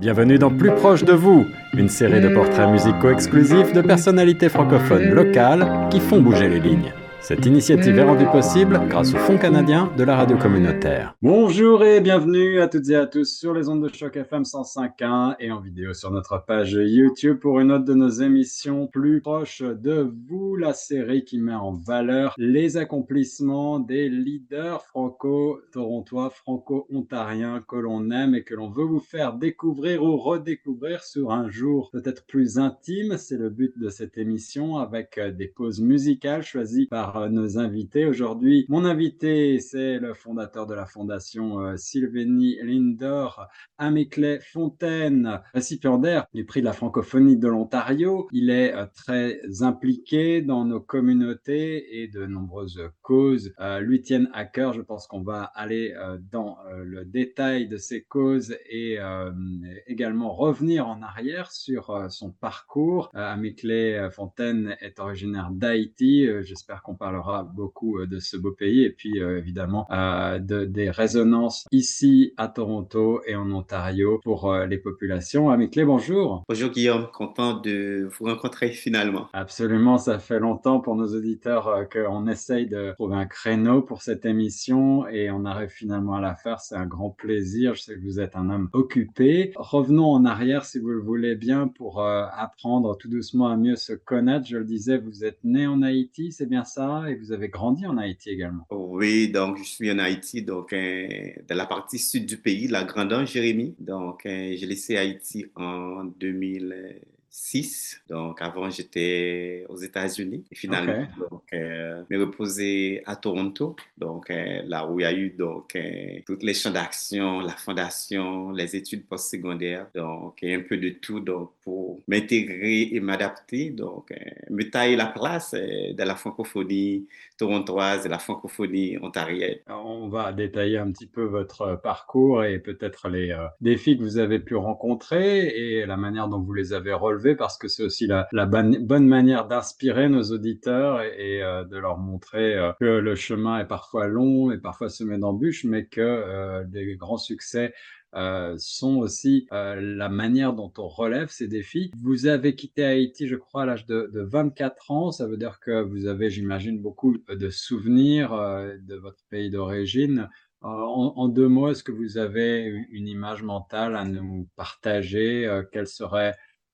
Bienvenue dans Plus proche de vous, une série de portraits musicaux exclusifs de personnalités francophones locales qui font bouger les lignes. Cette initiative est rendue possible grâce au Fonds canadien de la radio communautaire. Bonjour et bienvenue à toutes et à tous sur les ondes de choc FM 105.1 et en vidéo sur notre page YouTube pour une autre de nos émissions plus proches de vous, la série qui met en valeur les accomplissements des leaders franco-torontois, franco-ontariens que l'on aime et que l'on veut vous faire découvrir ou redécouvrir sur un jour peut-être plus intime. C'est le but de cette émission avec des pauses musicales choisies par nos invités. Aujourd'hui, mon invité, c'est le fondateur de la fondation euh, Sylvénie Lindor, Améclé Fontaine, récipiendaire du prix de la francophonie de l'Ontario. Il est euh, très impliqué dans nos communautés et de nombreuses causes euh, lui tiennent à cœur. Je pense qu'on va aller dans le détail de ces causes et également revenir en arrière sur son parcours. Améclé Fontaine est originaire d'Haïti. J'espère qu'on parlera beaucoup euh, de ce beau pays et puis euh, évidemment euh, de, des résonances ici à Toronto et en Ontario pour les populations. Ami Clé, bonjour. Bonjour Guillaume, content de vous rencontrer finalement. Absolument, ça fait longtemps pour nos auditeurs qu'on essaye de trouver un créneau pour cette émission et on arrive finalement à la faire. C'est un grand plaisir. Je sais que vous êtes un homme occupé. Revenons en arrière si vous le voulez bien pour apprendre tout doucement à mieux se connaître. Je le disais, vous êtes né en Haïti, c'est bien ça? Et vous avez grandi en Haïti également. Oui, donc je suis en Haïti, donc euh, dans la partie sud du pays, la grandeur Jérémie. Donc euh, j'ai laissé Haïti en 2000. 6. Donc, avant, j'étais aux États-Unis. Et finalement, donc, euh, me reposer à Toronto. Donc, euh, là où il y a eu donc, euh, toutes les champs d'action, la fondation, les études postsecondaires. Donc, un peu de tout donc, pour m'intégrer et m'adapter. Donc, me tailler la place de la francophonie torontoise et la francophonie ontarienne. On va détailler un petit peu votre parcours et peut-être les défis que vous avez pu rencontrer et la manière dont vous les avez relevés parce que c'est aussi la, bonne, manière d'inspirer nos auditeurs et, euh, de leur montrer euh, que le chemin est parfois long et parfois semé d'embûches, mais que euh, des grands succès sont aussi la manière dont on relève ces défis. Vous avez quitté Haïti, je crois, à l'âge de, 24 ans. Ça veut dire que vous avez, j'imagine, beaucoup de souvenirs de votre pays d'origine. En, deux mots, est-ce que vous avez une image mentale à nous partager? Quelle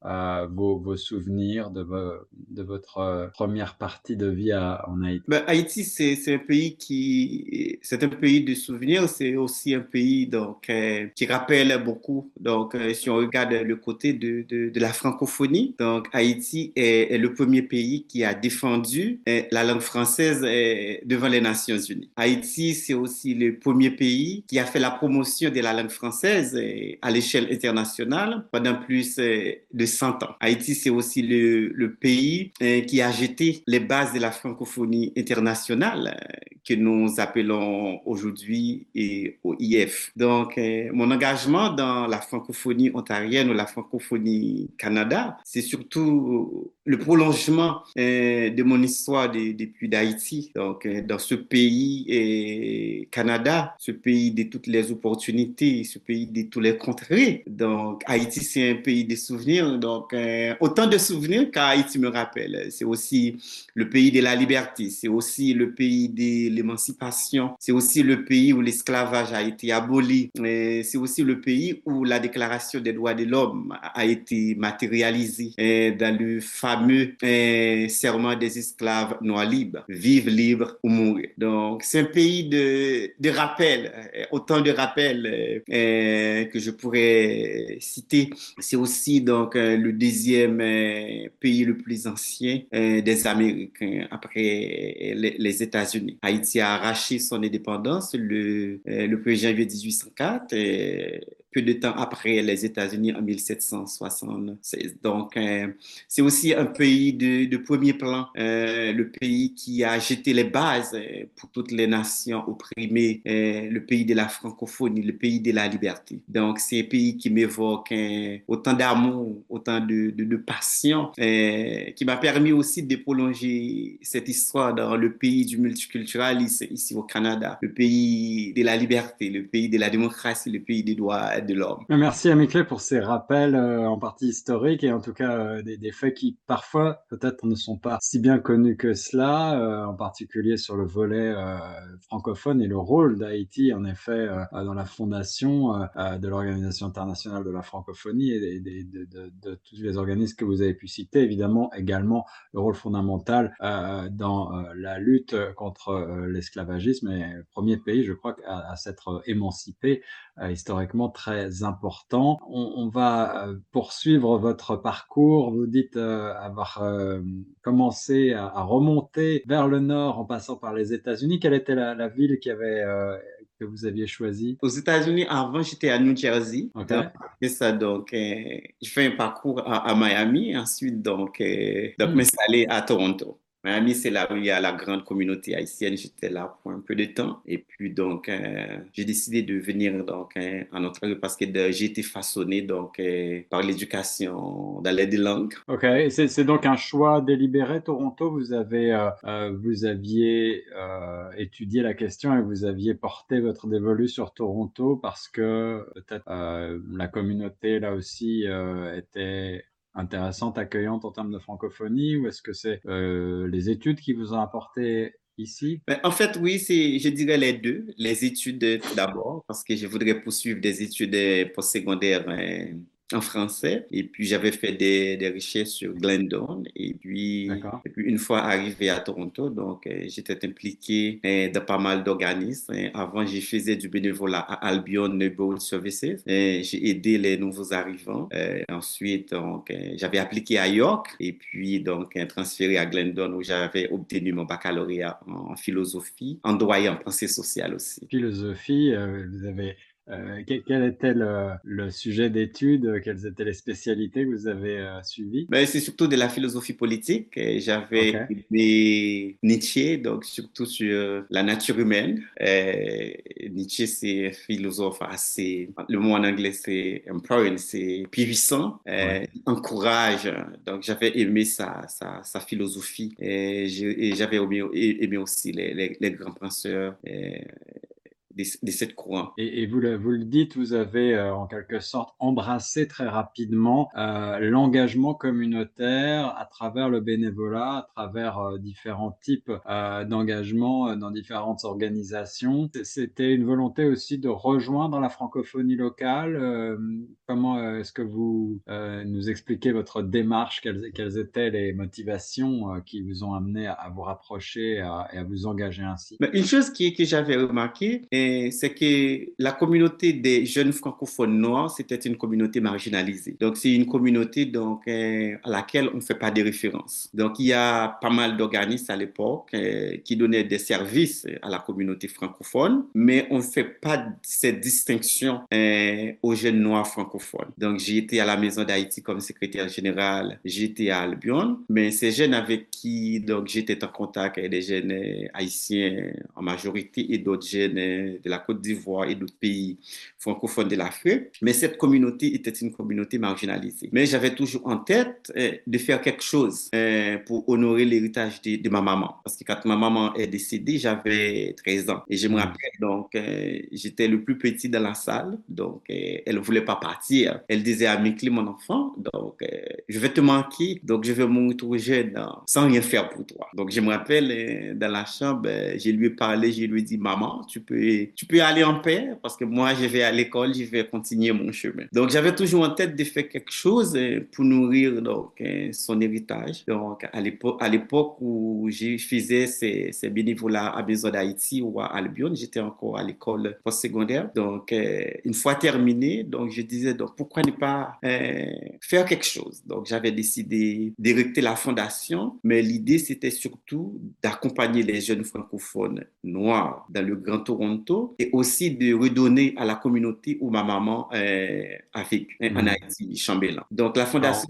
serait vos, souvenirs de, votre euh, première partie de vie en Haïti? Ben, Haïti, c'est un pays qui, c'est un pays de souvenirs, c'est aussi un pays donc, euh, qui rappelle beaucoup. Donc, euh, si on regarde le côté de, de, la francophonie, donc Haïti est, le premier pays qui a défendu la langue française devant les Nations Unies. Haïti, c'est aussi le premier pays qui a fait la promotion de la langue française à l'échelle internationale pendant plus 100 ans. Haïti, c'est aussi le, pays euh, qui a jeté les bases de la francophonie internationale euh, que nous appelons aujourd'hui OIF. Donc, euh, mon engagement dans la francophonie ontarienne ou la francophonie Canada, c'est surtout le prolongement de mon histoire depuis d'Haïti. Donc, dans ce pays et Canada, ce pays de toutes les opportunités, ce pays de tous les contrées. Donc, Haïti, c'est un pays des souvenirs donc, euh, autant de souvenirs qu'Haïti me rappelle. C'est aussi le pays de la liberté, c'est aussi le pays de l'émancipation, c'est aussi le pays où l'esclavage a été aboli, c'est aussi le pays où la déclaration des droits de l'homme a été matérialisée euh, dans le fameux euh, serment des esclaves noirs libres, vivre libre ou mourir. Donc, c'est un pays de, de rappel, autant de rappels que je pourrais citer. C'est aussi donc le deuxième euh, pays le plus ancien euh, des Américains après les, États-Unis. Haïti a arraché son indépendance euh, le 1er janvier 1804 de temps après les États-Unis en 1776. Donc, euh, c'est aussi un pays de, premier plan, euh, le pays qui a jeté les bases euh, pour toutes les nations opprimées, le pays de la francophonie, le pays de la liberté. Donc, c'est un pays qui m'évoque autant d'amour, autant de, de passion, qui m'a permis aussi de prolonger cette histoire dans le pays du multiculturalisme ici au Canada, le pays de la liberté, le pays de la démocratie, le pays des droits Merci à Michelet pour ces rappels en partie historiques et en tout cas des, des, faits qui parfois peut-être ne sont pas si bien connus que cela, en particulier sur le volet francophone et le rôle d'Haïti en effet dans la fondation de l'Organisation internationale de la francophonie et de, tous les organismes que vous avez pu citer, évidemment également le rôle fondamental dans la lutte contre l'esclavagisme et le premier pays, je crois, à, s'être émancipé euh, historiquement très important. On, on va euh, poursuivre votre parcours. Vous dites euh, avoir commencé à, à, remonter vers le nord en passant par les États-Unis. Quelle était la, la ville qui avait que vous aviez choisi Aux États-Unis, avant, j'étais à New Jersey. Okay. C'est ça, donc, euh, je fais un parcours à, à Miami, ensuite, donc, euh, donc mm. m'installer à Toronto. Miami, c'est là où il y a la grande communauté haïtienne. J'étais là pour un peu de temps. Et puis, donc, euh, j'ai décidé de venir donc, euh, en Ontario parce que j'ai été façonné donc, euh, par l'éducation dans les deux langues. OK. C'est donc un choix délibéré, Toronto? Vous, avez, euh, vous aviez étudié la question et vous aviez porté votre dévolu sur Toronto parce que peut-être la communauté, là aussi, était intéressante, accueillante en termes de francophonie, ou est-ce que c'est euh, les études qui vous ont apporté ici? Ben, En fait, oui, c'est, je dirais les deux. Les études d'abord, parce que je voudrais poursuivre des études postsecondaires hein, en français. Et puis, j'avais fait des, des, recherches sur Glendon. Et puis, et puis, une fois arrivé à Toronto, donc, euh, j'étais impliqué euh, dans pas mal d'organismes. Euh, avant, j'ai faisais du bénévolat à Albion Neighborhood Services. J'ai aidé les nouveaux arrivants. ensuite, donc, j'avais appliqué à York et puis, donc, transféré à Glendon où j'avais obtenu mon baccalauréat en philosophie, en droit et en pensée sociale aussi. Philosophie, vous avez euh, quel, était le, le sujet d'étude? Quelles étaient les spécialités que vous avez euh, suivies? Ben, C'est surtout de la philosophie politique. J'avais okay. Nietzsche, donc surtout sur la nature humaine. Et Nietzsche, c'est un philosophe assez... Le mot en anglais, c'est empowering, c'est puissant, ouais. encourage. Donc, j'avais aimé sa, sa, sa, philosophie. Et j'avais aimé, aimé, aussi les, les, les grands penseurs. Et, des, des sept. Et, et vous, le, vous, le, dites, vous avez euh, en quelque sorte embrassé très rapidement euh, l'engagement communautaire à travers le bénévolat, à travers euh, différents types d'engagement dans différentes organisations. C'était une volonté aussi de rejoindre la francophonie locale. Comment est-ce que vous nous expliquez votre démarche quelles, quelles, étaient les motivations qui vous ont amené à, à vous rapprocher à, et à vous engager ainsi? Une chose qui, que j'avais c'est que la communauté des jeunes francophones noirs, c'était une communauté marginalisée. Donc, c'est une communauté donc, euh, à laquelle on ne fait pas de référence. Donc, il y a pas mal d'organismes à l'époque euh, qui donnaient des services à la communauté francophone, mais on ne fait pas cette distinction euh, aux jeunes noirs francophones. Donc, j'ai été à la Maison d'Haïti comme secrétaire général, j'étais à Albion, mais ces jeunes avec qui donc j'étais en contact des jeunes haïtiens en majorité et d'autres jeunes de la Côte d'Ivoire et d'autres pays francophones de l'Afrique. Mais cette communauté était une communauté marginalisée. Mais j'avais toujours en tête euh, de faire quelque chose euh, pour honorer l'héritage de, de, ma maman. Parce que quand ma maman est décédée, j'avais 13 ans. Et je me mm. rappelle, donc, euh, j'étais le plus petit dans la salle. Donc, elle ne voulait pas partir. Elle disait à Mikli, mon enfant, donc, je vais te manquer. Donc, je vais me retrouver dans, sans rien faire pour toi. Donc, je me rappelle, dans la chambre, je lui ai parlé, je lui ai dit, maman, tu peux tu peux aller en paix parce que moi, je vais à l'école, je vais continuer mon chemin. Donc, j'avais toujours en tête de faire quelque chose euh, pour nourrir donc, euh, son héritage. Donc, à l'époque où je faisais ces, ces bénévolats à Maison d'Haïti ou à Albion, j'étais encore à l'école postsecondaire. Donc, euh, une fois terminé, donc, je disais, donc, pourquoi ne pas euh, faire quelque chose? Donc, j'avais décidé d'érecter la fondation, mais l'idée, c'était surtout d'accompagner les jeunes francophones noirs dans le Grand Toronto et aussi de redonner à la communauté où ma maman euh, a vécu, mmh. en Haïti, Chambélan. Donc la fondation,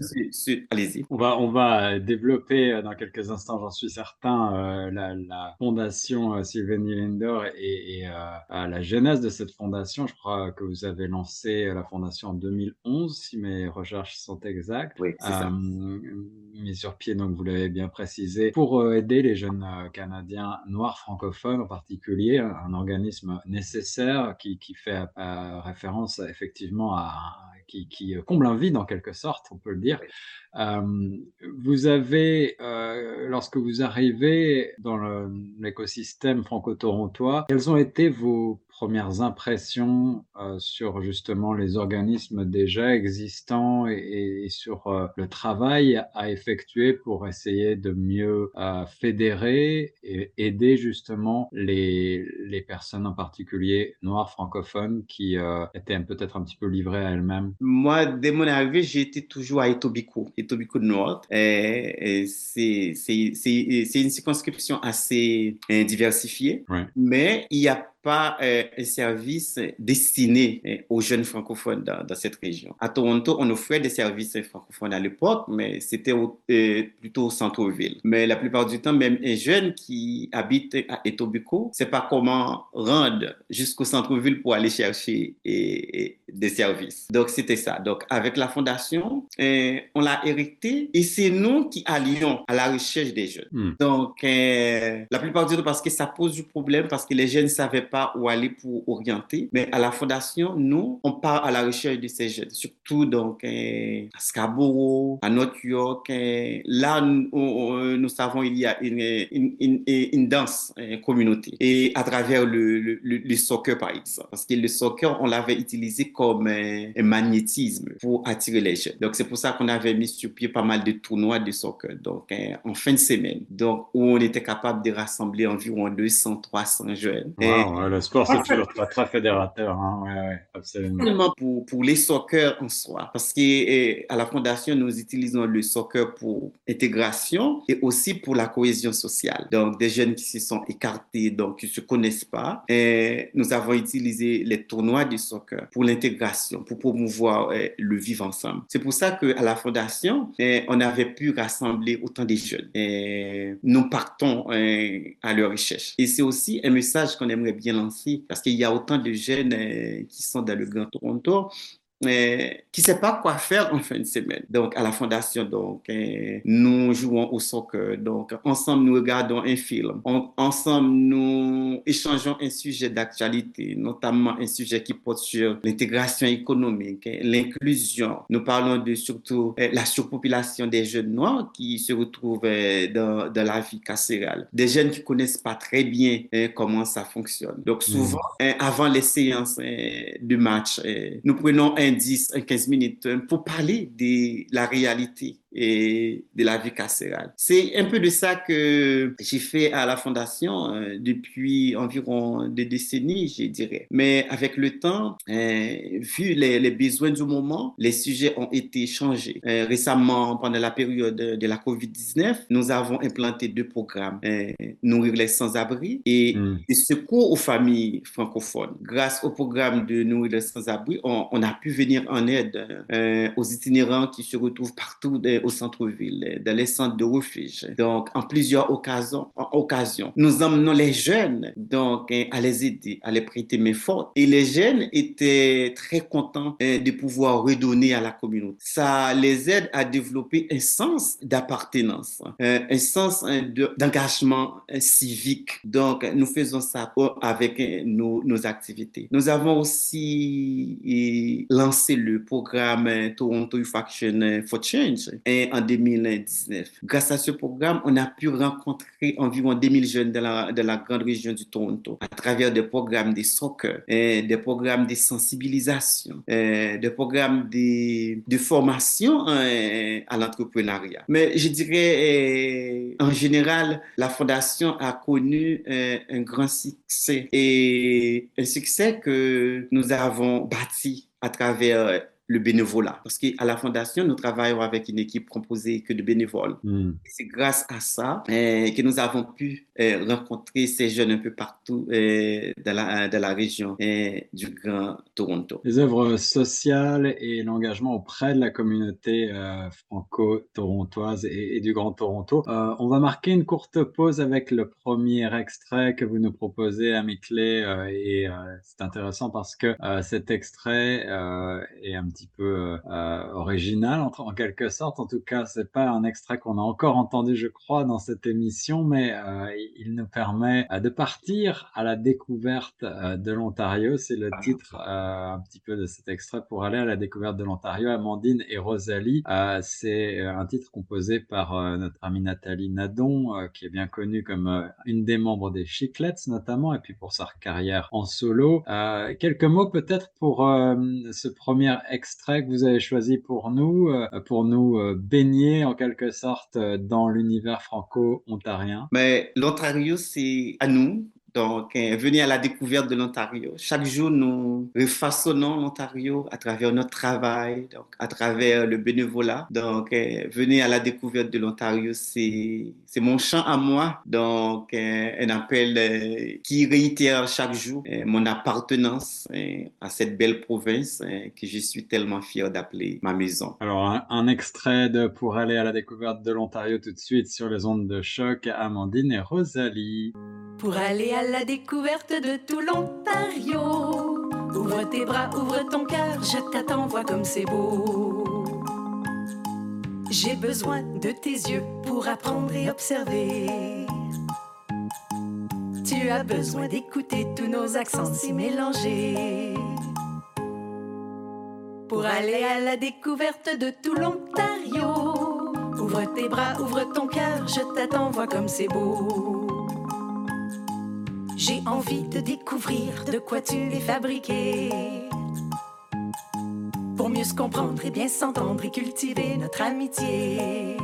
allez-y. On va, on va développer euh, dans quelques instants, j'en suis certain, euh, la, la, fondation euh, Sylvanie Lindor et, et euh, la genèse de cette fondation. Je crois que vous avez lancé la fondation en 2011, si mes recherches sont exactes. Oui, c'est ça. Mis sur pied, donc vous l'avez bien précisé, pour aider les jeunes Canadiens noirs francophones en particulier, un organisme nécessaire qui, fait référence effectivement à, qui, qui, comble un vide en quelque sorte, on peut le dire. Euh, vous avez, euh, lorsque vous arrivez dans l'écosystème franco-torontois, quelles ont été vos premières impressions euh, sur justement les organismes déjà existants et, sur le travail à effectuer pour essayer de mieux fédérer et aider justement les, les, personnes en particulier noires francophones qui étaient peut-être un petit peu livrées à elles-mêmes Moi, dès mon arrivée, été toujours à Etobicoke. Etobicoke Nord. C'est une circonscription assez euh, diversifiée, mais il y a pas euh, un service destiné euh, aux jeunes francophones dans, cette région. À Toronto, on offrait des services francophones à l'époque, mais c'était euh, plutôt au centre-ville. Mais la plupart du temps, même un jeune qui habite à Etobicoke, sait pas comment rendre jusqu'au centre-ville pour aller chercher des services. Donc, c'était ça. Donc, avec la fondation, on l'a hérité et c'est nous qui allions à la recherche des jeunes. Hmm. Donc, la plupart du temps, parce que ça pose du problème, parce que les jeunes ne savaient pas où aller pour orienter. Mais à la Fondation, nous, on part à la recherche de ces jeunes, surtout donc euh, à Scarborough, à New York. Euh, là, nous, savons il y a une, une, une, une communauté et à travers le, le, le, soccer, par exemple. Parce que le soccer, on l'avait utilisé comme un, magnétisme pour attirer les jeunes. Donc, c'est pour ça qu'on avait mis sur pied pas mal de tournois de soccer. Donc, euh, en fin de semaine. Donc, où on était capable de rassembler environ 200, 300 jeunes le sport, c'est toujours très, très fédérateur. Hein. Ouais, ouais, absolument. Pour, pour les soccer en soi. Parce qu'à la Fondation, nous utilisons le soccer pour intégration et aussi pour la cohésion sociale. Donc, des jeunes qui se sont écartés, donc qui ne se connaissent pas. Et nous avons utilisé les tournois du soccer pour l'intégration, pour promouvoir eh, le vivre ensemble. C'est pour ça qu'à la Fondation, eh, on avait pu rassembler autant de jeunes. Et nous partons eh, à leur recherche. Et c'est aussi un message qu'on aimerait bien lancer parce qu'il y a autant de jeunes euh, qui sont dans le Grand Toronto mais qui ne sait pas quoi faire en fin de semaine. Donc, à la fondation, donc, euh, nous jouons au soccer. Donc, ensemble, nous regardons un film. ensemble, nous échangeons un sujet d'actualité, notamment un sujet qui porte sur l'intégration économique, l'inclusion. Nous parlons de surtout euh, la surpopulation des jeunes noirs qui se retrouvent dans, dans la vie carcérale. Des jeunes qui connaissent pas très bien comment ça fonctionne. Donc, souvent, mm. avant les séances de match, nous prenons un 10, 15 minutes pour parler de la réalité et de la vie carcérale. C'est un peu de ça que j'ai fait à la Fondation euh, depuis environ des décennies, je dirais. Mais avec le temps, euh, vu les, besoins du moment, les sujets ont été changés. Euh, récemment, pendant la période de la COVID-19, nous avons implanté deux programmes, Nourrir les sans-abri et mm. Secours aux familles francophones. Grâce au programme de Nourrir les sans-abri, on, on, a pu venir en aide aux itinérants qui se retrouvent partout au centre-ville, dans les centres de refuge. Donc, en plusieurs occasions, en occasions, nous emmenons les jeunes donc à les aider, à les prêter main forte. Et les jeunes étaient très contents hein, de pouvoir redonner à la communauté. Ça les aide à développer un sens d'appartenance, hein, un sens d'engagement civique. Donc, nous faisons ça avec nos, nos activités. Nous avons aussi lancé le programme Toronto Youth Action for Change en 2019. Grâce à ce programme, on a pu rencontrer environ 2000 jeunes de la, de la grande région du Toronto à travers des programmes de soccer, et des programmes de sensibilisation, des programmes de, formation hein, à l'entrepreneuriat. Mais je dirais, en général, la Fondation a connu un grand succès et un succès que nous avons bâti à travers le bénévolat. Parce qu'à la Fondation, nous travaillons avec une équipe composée que de bénévoles. Hmm. C'est grâce à ça eh, que nous avons pu eh, rencontrer ces jeunes un peu partout eh, dans, la, dans la région du Grand Toronto. Les œuvres sociales et l'engagement auprès de la communauté euh, franco-torontoise et, du Grand Toronto. Euh, on va marquer une courte pause avec le premier extrait que vous nous proposez, Clé. Euh, et c'est intéressant parce que cet extrait est un petit petit peu original en, en, quelque sorte. En tout cas, c'est pas un extrait qu'on a encore entendu, je crois, dans cette émission, mais il nous permet de partir à la découverte de l'Ontario. C'est le titre un petit peu de cet extrait pour aller à la découverte de l'Ontario. Amandine et Rosalie, c'est un titre composé par notre amie Nathalie Nadon, qui est bien connue comme une des membres des Chiclets notamment, et puis pour sa carrière en solo. Euh, quelques mots peut-être pour euh, ce premier extrait que vous avez choisi pour nous, euh, pour nous baigner en quelque sorte dans l'univers franco-ontarien? Mais l'Ontario, c'est à nous, donc, euh, venez à la découverte de l'Ontario. Chaque jour, nous refaçonnons l'Ontario à travers notre travail, donc à travers le bénévolat. Donc, euh, venez à la découverte de l'Ontario, c'est mon chant à moi. Donc, euh, un appel qui réitère chaque jour mon appartenance à cette belle province que je suis tellement fier d'appeler ma maison. Alors, un, un, extrait de Pour aller à la découverte de l'Ontario tout de suite sur les ondes de choc, Amandine et Rosalie. Pour aller à la découverte de tout l'Ontario. Ouvre tes bras, ouvre ton cœur, je t'attends, vois comme c'est beau. J'ai besoin de tes yeux pour apprendre et observer. Tu as besoin d'écouter tous nos accents si mélangés. Pour aller à la découverte de tout l'Ontario. Ouvre tes bras, ouvre ton cœur, je t'attends, vois comme c'est beau. J'ai envie de découvrir de quoi tu es fabriqué. Pour mieux se comprendre et bien s'entendre et cultiver notre amitié.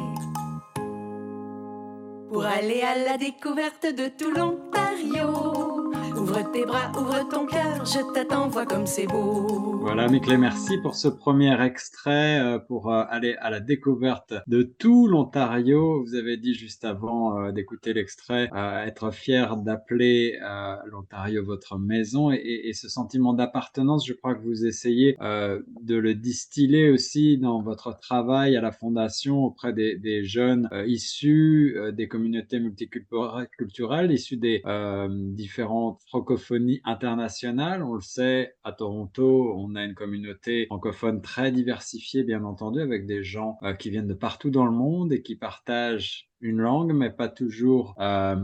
Pour aller à la découverte de tout l'Ontario. Ouvre tes bras, ouvre ton cœur, je t'attends, vois comme c'est beau. Voilà, Mickey, merci pour ce premier extrait, euh, pour euh, aller à la découverte de tout l'Ontario. Vous avez dit juste avant euh, d'écouter l'extrait, être fier d'appeler l'Ontario votre maison et, ce sentiment d'appartenance, je crois que vous essayez de le distiller aussi dans votre travail à la Fondation auprès des, des jeunes issus des communautés multiculturelles, issus des différentes francophonie internationale. On le sait, à Toronto, on a une communauté francophone très diversifiée, bien entendu, avec des gens euh, qui viennent de partout dans le monde et qui partagent une langue, mais pas toujours euh,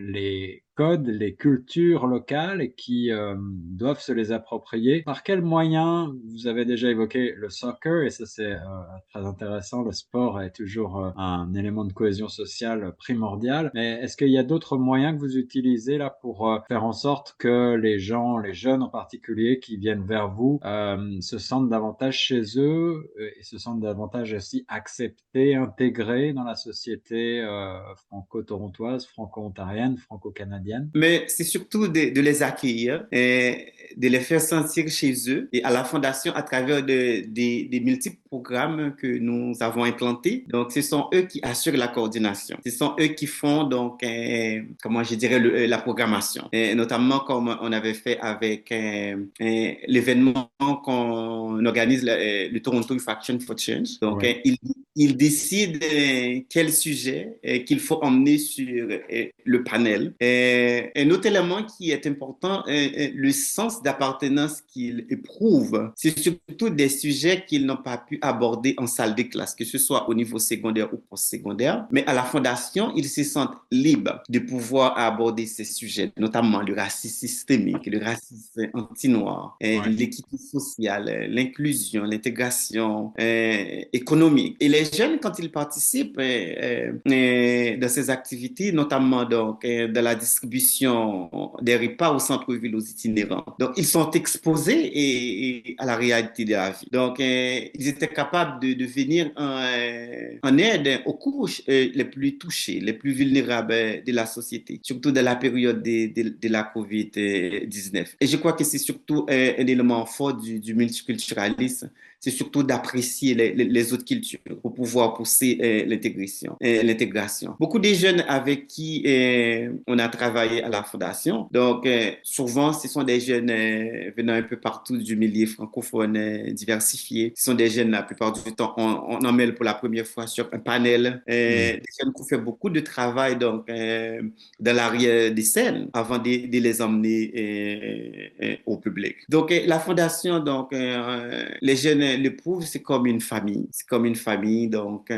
les codes, les cultures locales et qui euh, doivent se les approprier. Par quels moyens Vous avez déjà évoqué le soccer? Et ça c'est euh, très intéressant. Le sport est toujours euh, un élément de cohésion sociale primordial. Mais est-ce qu'il y a d'autres moyens que vous utilisez là pour euh, faire en sorte que les gens, les jeunes en particulier, qui viennent vers vous, se sentent davantage chez eux et se sentent davantage aussi acceptés, intégrés dans la société franco-torontoise, franco-ontarienne, franco-canadienne? Mais c'est surtout de, les accueillir et de les faire sentir chez eux. Et à la Fondation, à travers des multiples programmes que nous avons implantés, donc ce sont eux qui assurent la coordination. Ce sont eux qui font donc, euh, comment je dirais, euh, la programmation. Et notamment comme on avait fait avec euh, l'événement qu'on organise, le, Toronto Faction for Change. Donc, ils, ils décident quel sujet qu'il faut emmener sur le panel. Et un autre élément qui est important, le sens d'appartenance qu'ils éprouvent. C'est surtout des sujets qu'ils n'ont pas pu aborder en salle de classe, que ce soit au niveau secondaire ou post-secondaire. Mais à la Fondation, ils se sentent libres de pouvoir aborder ces sujets, notamment le racisme systémique, le racisme anti-noir, l'équité sociale, l'inclusion, l'intégration euh, économique. Et les jeunes, quand ils participent euh, euh, dans ces activités, notamment donc, dans la distribution des repas au centre-ville aux itinérants. Donc, ils sont exposés et, à la réalité de la vie. Donc, euh, ils étaient capables de, de venir en, euh, aide aux couches euh, les plus touchées, les plus vulnérables de la société, surtout dans la période de, de, la COVID-19. Et je crois que c'est surtout un élément fort du multiculturalisme c'est surtout d'apprécier les, les, autres cultures pour pouvoir pousser euh, l'intégration. Euh, l'intégration. Beaucoup de jeunes avec qui euh, on a travaillé à la Fondation, donc souvent ce sont des jeunes venant un peu partout du milieu francophone diversifié. Ce sont des jeunes, la plupart du temps, on, en mêle pour la première fois sur un panel. Mm. Des jeunes qui ont fait beaucoup de travail donc, dans l'arrière des scènes avant de, de les emmener au public. Donc la Fondation, donc, les jeunes le prouve, c'est comme une famille. C'est comme une famille. Donc,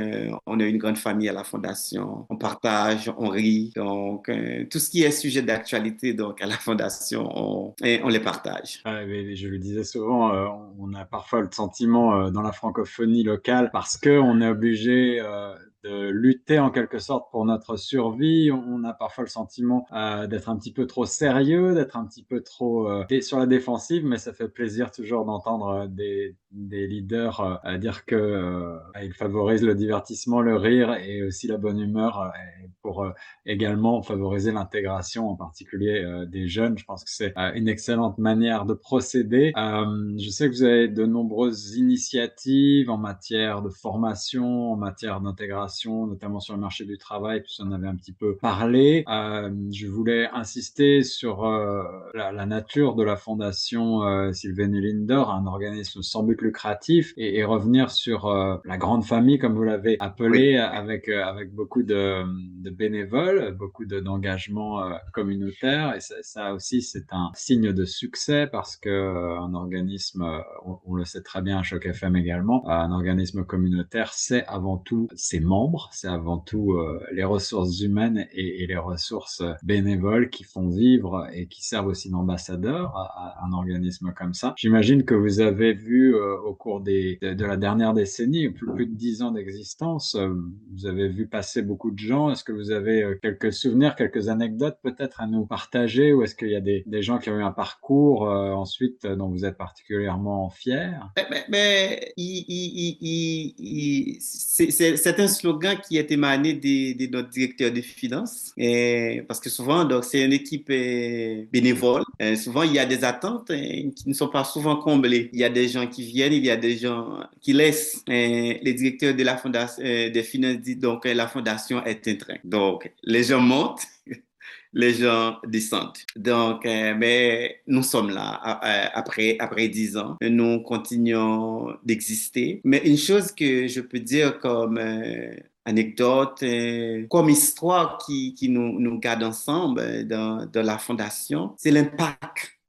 on a une grande famille à la Fondation. On partage, on rit. Donc, tout ce qui est sujet d'actualité, donc à la Fondation, on, on les partage. je le disais souvent, on a parfois le sentiment dans la francophonie locale parce qu'on est obligé de lutter en quelque sorte pour notre survie. On a parfois le sentiment euh, d'être un petit peu trop sérieux, d'être un petit peu trop euh, sur la défensive, mais ça fait plaisir toujours d'entendre euh, des, des leaders dire que ils favorisent le divertissement, le rire et aussi la bonne humeur pour également favoriser l'intégration, en particulier des jeunes. Je pense que c'est une excellente manière de procéder. je sais que vous avez de nombreuses initiatives en matière de formation, en matière d'intégration notamment sur le marché du travail, puis on avait un petit peu parlé. Euh, je voulais insister sur euh, la, nature de la fondation euh, Sylvain Linder, un organisme sans but lucratif, et, revenir sur la grande famille, comme vous l'avez appelé, avec avec beaucoup de, bénévoles, beaucoup d'engagement communautaire, et ça, aussi c'est un signe de succès parce que un organisme, on, on, le sait très bien à Choc FM également, un organisme communautaire, c'est avant tout ses membres c'est avant tout euh, les ressources humaines et, les ressources bénévoles qui font vivre et qui servent aussi d'ambassadeurs à, un organisme comme ça. J'imagine que vous avez vu euh, au cours de, la dernière décennie, plus, de dix ans d'existence, euh, vous avez vu passer beaucoup de gens. Est-ce que vous avez quelques souvenirs, quelques anecdotes peut-être à nous partager ou est-ce qu'il y a des, des, gens qui ont eu un parcours ensuite dont vous êtes particulièrement fier Mais, mais c'est un slogan qui est émané de, notre directeur des finances, et, parce que souvent, donc, c'est une équipe euh, bénévole. Souvent, il y a des attentes euh, qui ne sont pas souvent comblées. Il y a des gens qui viennent, il y a des gens qui laissent. Euh, les directeurs de la fondation, des finances disent donc la fondation est un train. Donc, les gens montent les gens descendent. Donc, mais nous sommes là après après dix ans. Nous continuons d'exister. Mais une chose que je peux dire comme anecdote, comme histoire qui, qui nous, nous garde ensemble dans, dans la fondation, c'est l'impact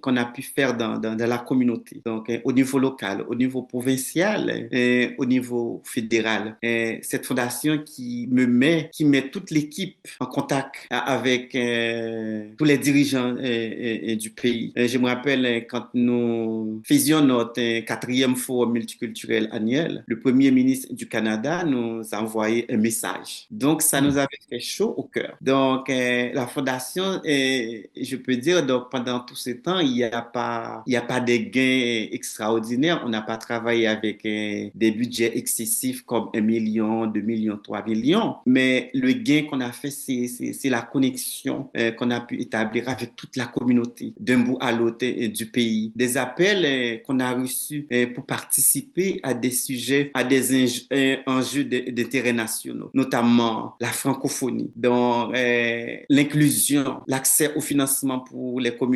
qu'on a pu faire dans, dans, la communauté, donc au niveau local, au niveau provincial, et au niveau fédéral. Et cette fondation qui me met, qui met toute l'équipe en contact avec tous les dirigeants du pays. je me rappelle quand nous faisions notre quatrième forum multiculturel annuel, le premier ministre du Canada nous a envoyé un message. Donc ça nous avait fait chaud au cœur. Donc la fondation, je peux dire, donc pendant dans tous ces temps, il n'y a pas, a pas de gains extraordinaires. On n'a pas travaillé avec euh, des budgets excessifs comme 1 million, 2 millions, 3 millions. Mais le gain qu'on a fait, c'est la connexion euh, qu'on a pu établir avec toute la communauté d'un bout à l'autre euh, du pays. Des appels qu'on a reçus pour participer à des sujets, à des enjeux d'intérêt nationaux, notamment la francophonie, donc l'inclusion, l'accès au financement pour les communautés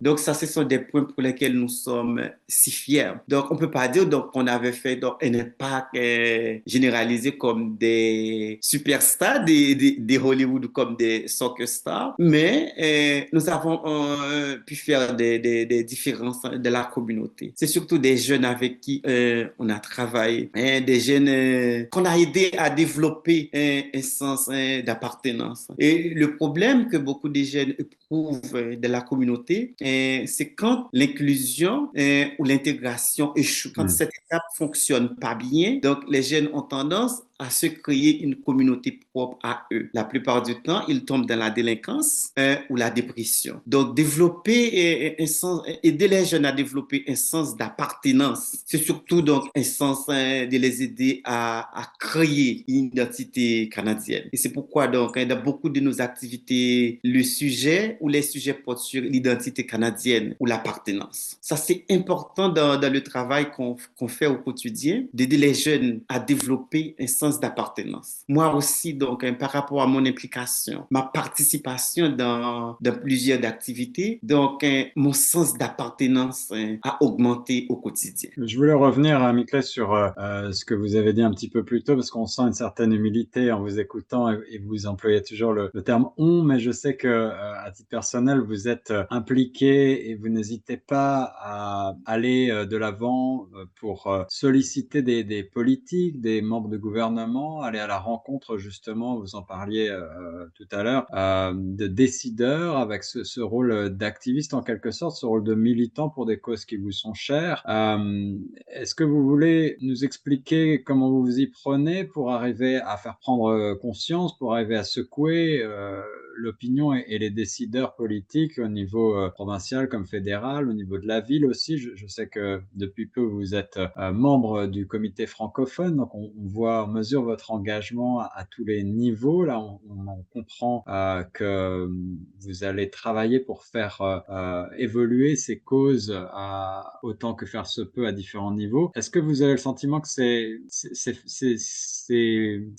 Donc ça, ce sont des points pour lesquels nous sommes si fiers. Donc on peut pas dire qu'on avait fait donc, un impact euh, généralisé comme des superstars des, Hollywood comme des soccer stars, mais euh, nous avons euh, pu faire des, différences de la communauté. C'est surtout des jeunes avec qui on a travaillé, hein, des jeunes qu'on a aidé à développer un sens hein, d'appartenance. Et le problème que beaucoup de jeunes éprouvent de la communauté, c'est quand l'inclusion ou l'intégration échoue, quand hmm. cette étape fonctionne pas bien. Donc, les jeunes ont tendance à se créer une communauté propre à eux. La plupart du temps, ils tombent dans la délinquance euh, ou la dépression. Donc, développer un sens, aider les jeunes à développer un sens d'appartenance, c'est surtout donc un sens hein, de les aider à, à, créer une identité canadienne. Et c'est pourquoi donc, hein, dans beaucoup de nos activités, le sujet ou les sujets portent sur l'identité canadienne ou l'appartenance. Ça, c'est important dans, dans, le travail qu'on fait au quotidien, d'aider les jeunes à développer un sens d'appartenance. Moi aussi, donc, hein, par rapport à mon implication, ma participation dans, plusieurs activités, donc, hein, mon sens d'appartenance hein, a augmenté au quotidien. Je voulais revenir, à Mickey, sur euh, euh, ce que vous avez dit un petit peu plus tôt, parce qu'on sent une certaine humilité en vous écoutant et, vous employez toujours le, terme on, mais je sais que euh, à titre personnel, vous êtes impliqué et vous n'hésitez pas à aller de l'avant pour solliciter des, politiques, des membres de gouvernement, aller à la rencontre justement, vous en parliez tout à l'heure, de décideurs avec ce, rôle d'activiste en quelque sorte, ce rôle de militant pour des causes qui vous sont chères. Est-ce que vous voulez nous expliquer comment vous vous y prenez pour arriver à faire prendre conscience, pour arriver à secouer euh, l'opinion et, les décideurs politiques au niveau euh, provincial comme fédéral, au niveau de la ville aussi? Je, sais que depuis peu vous êtes euh, membre du comité francophone, donc on, voit, on mesure votre engagement à, tous les niveaux. Là, on, comprend euh, que vous allez travailler pour faire évoluer ces causes autant que faire se peut à différents niveaux. Est-ce que vous avez le sentiment que ces,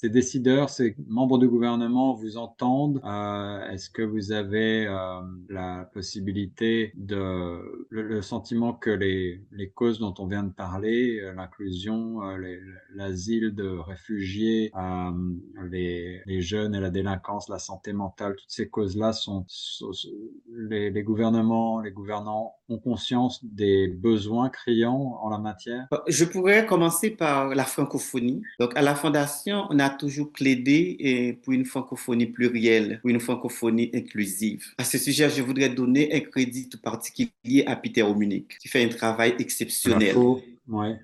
décideurs, ces membres du gouvernement vous entendent euh, est-ce que vous avez euh, la possibilité de le, sentiment que les, les, causes dont on vient de parler, euh, l'inclusion, l'asile de réfugiés, les, les, jeunes et la délinquance, la santé mentale, toutes ces causes-là sont, les, les, gouvernements, les gouvernants ont conscience des besoins criants en la matière Je pourrais commencer par la francophonie. Donc, à la Fondation, on a toujours plaidé pour une francophonie plurielle, pour une francophonie inclusive. À ce sujet, je voudrais donner un crédit tout particulier à Peter Omunic, qui fait un travail exceptionnel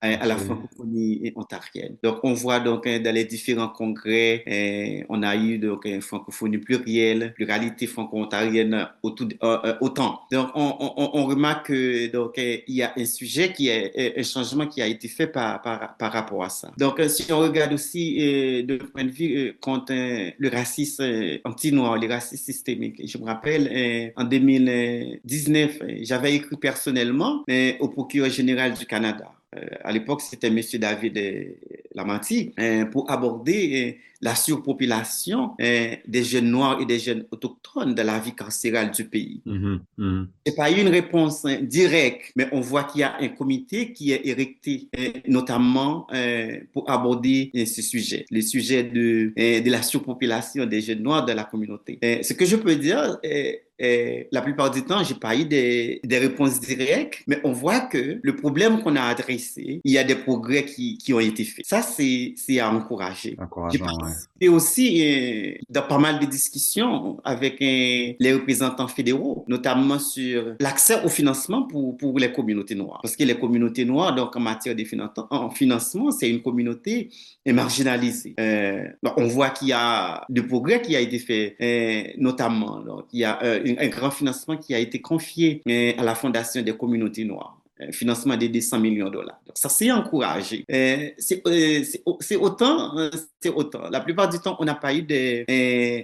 à, la francophonie ontarienne. Donc, on voit donc hein, dans les différents congrès, hein, on a eu donc une francophonie plurielle, pluralité franco-ontarienne autant. Euh, euh, autant. Donc, on, remarque que donc hein, il y a un sujet qui est un changement qui a été fait par, par, par rapport à ça. Donc, si on regarde aussi euh, de point de vue contre le racisme anti-noir, le racisme systémique, je me rappelle en 2019, j'avais écrit personnellement au procureur général du Canada euh, à l'époque, c'était M. David euh, Lamanti, euh, pour aborder la surpopulation des jeunes noirs et des jeunes autochtones dans la vie carcérale du pays. Mm-hmm, mm-hmm. Ce n'est pas une réponse hein, directe, mais on voit qu'il y a un comité qui est érecté, notamment pour aborder ce sujet, le sujet de, de la surpopulation des jeunes noirs dans la communauté. Ce que je peux dire, et la plupart du temps, j'ai pas eu des, des, réponses directes, mais on voit que le problème qu'on a adressé, il y a des progrès qui, qui ont été faits. Ça, c'est à encourager. Et aussi euh, dans pas mal de discussions avec euh, les représentants fédéraux, notamment sur l'accès au financement pour, pour les communautés noires. Parce que les communautés noires, donc en matière de financement, c'est une communauté marginalisée. Euh, on voit qu'il y a du progrès qui a été fait, euh, notamment. Donc, il y a euh, un, grand financement qui a été confié euh, à la Fondation des communautés noires financement de 200 millions de dollars. Donc, ça, c'est encouragé. c'est autant, c'est autant. La plupart du temps, on n'a pas eu des,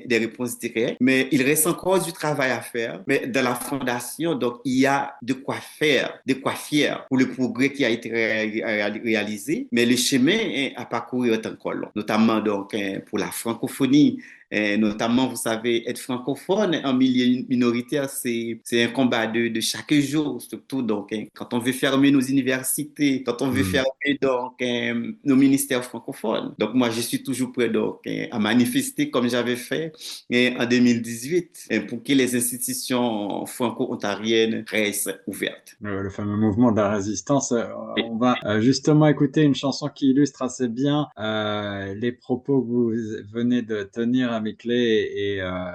des réponses directes, mais il reste encore du travail à faire. Mais dans la fondation, donc, il y a de quoi faire, de quoi faire pour le progrès qui a été réalisé, mais le chemin à parcourir est encore long, notamment donc pour la francophonie, et notamment, vous savez, être francophone en milieu minoritaire, c'est un combat de, de, chaque jour, surtout donc, hein, quand on veut fermer nos universités, quand on veut mm. fermer donc, hein, nos ministères francophones. Donc, moi, je suis toujours prêt donc, hein, à manifester comme j'avais fait en 2018 pour que les institutions franco-ontariennes restent ouvertes. Le, fameux mouvement de la résistance. Euh, on va euh, justement écouter une chanson qui illustre assez bien euh, les propos que vous venez de tenir clés et euh,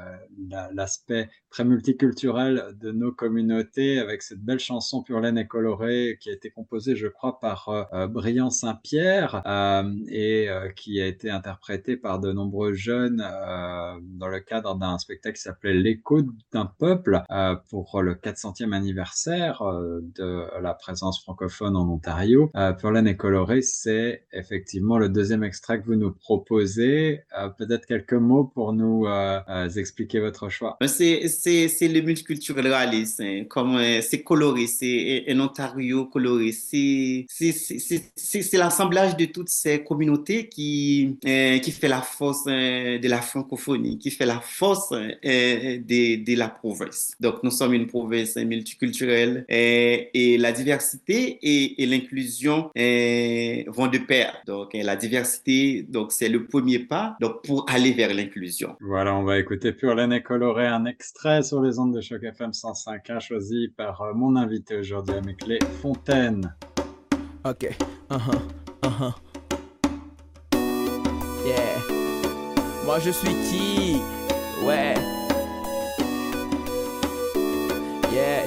l'aspect très multiculturel de nos communautés avec cette belle chanson Pure laine et colorée qui a été composée, je crois, par euh, euh Briand Saint-Pierre euh, et qui a été interprétée par de nombreux jeunes dans le cadre d'un spectacle qui s'appelait L'écho d'un peuple pour le 400e anniversaire de la présence francophone en Ontario. Pure laine et colorée, c'est effectivement le deuxième extrait que vous nous proposez. Peut-être quelques mots pour nous expliquer votre choix. C'est le multiculturalisme, hein, comme c'est coloré, c'est un Ontario coloré, c'est l'assemblage de toutes ces communautés qui, qui fait la force de la francophonie, qui fait la force de, la province. Donc nous sommes une province multiculturelle et, la diversité et, l'inclusion vont de pair. Donc la diversité, c'est le premier pas pour aller vers l'inclusion. Voilà, on va écouter Pure Laine et Coloré, un extrait sur les ondes de choc FM 105.1 choisi par euh, mon invité aujourd'hui, clés Fontaine. Ok. Uh -huh. Uh -huh. Yeah. Moi je suis qui? Ouais. Yeah.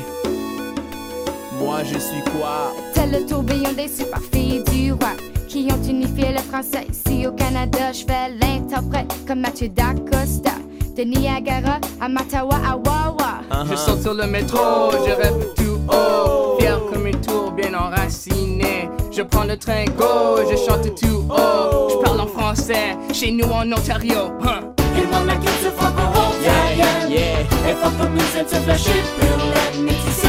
Moi je suis quoi? Tel le tourbillon des super filles du roi qui ont unifié le français. Ici au Canada, je fais l'interprète comme Mathieu D'Acosta. De Niagara à Matawa à Wawa. Je saute sur le métro, je rêve tout haut. Fier comme une tour bien enracinée. Je prends le train go, je chante tout haut. Je parle en français, chez nous en Ontario. Huh. Il m'en a se franco-ontarienne. Yeah, yeah. Et fort comme une scène se flasher pour la métissée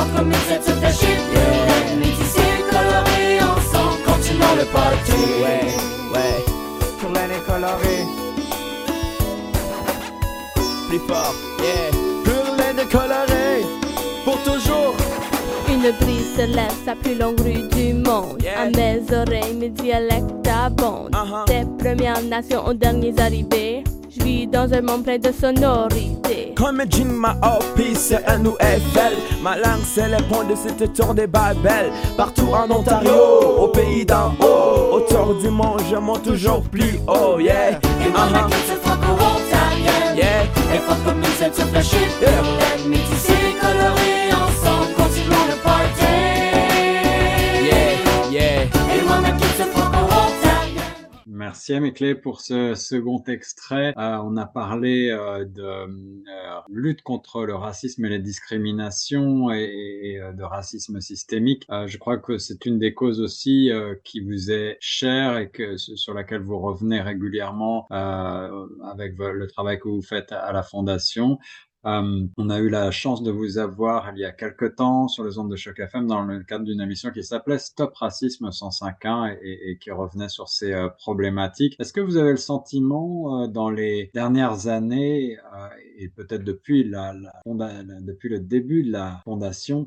Huh. Comme une scène se flasher la métissée colorée ensemble. Continuons le party. Ouais, ouais. Pour l'année colorée. Plus fort, yeah. Pour l'année colorée. Pour toujours. Une brise se lève sa plus longue rue du monde. Yeah. À mes oreilles, mes dialectes abondent. Uh-huh. Des Premières Nations aux derniers arrivés. Dans un monde plein de sonorités. Comme Jimma Hopi, c'est un Eiffel. Ma langue, c'est les ponts de cette tour des Babel. Partout en Ontario, au pays d'en haut. Autour du monde, je monte toujours plus haut, yeah. Il m'en a Uh-huh. se franco-ontarienne. Yeah. Et fort comme une scène se flasher pour Yeah. la métissée colorée ensemble. Merci Améclé pour ce second extrait. Euh, on a parlé euh, de euh, lutte contre le racisme et les discriminations et, et, de racisme systémique. Je crois que c'est une des causes aussi qui vous est chère et que sur laquelle vous revenez régulièrement avec le travail que vous faites à la Fondation. Euh, on a eu la chance de vous avoir il y a quelque temps sur les ondes de Choc FM dans le cadre d'une émission qui s'appelait Stop Racisme 105.1 et, et qui revenait sur ces euh, problématiques. Est-ce que vous avez le sentiment euh, dans les dernières années et peut-être depuis la, le début de la fondation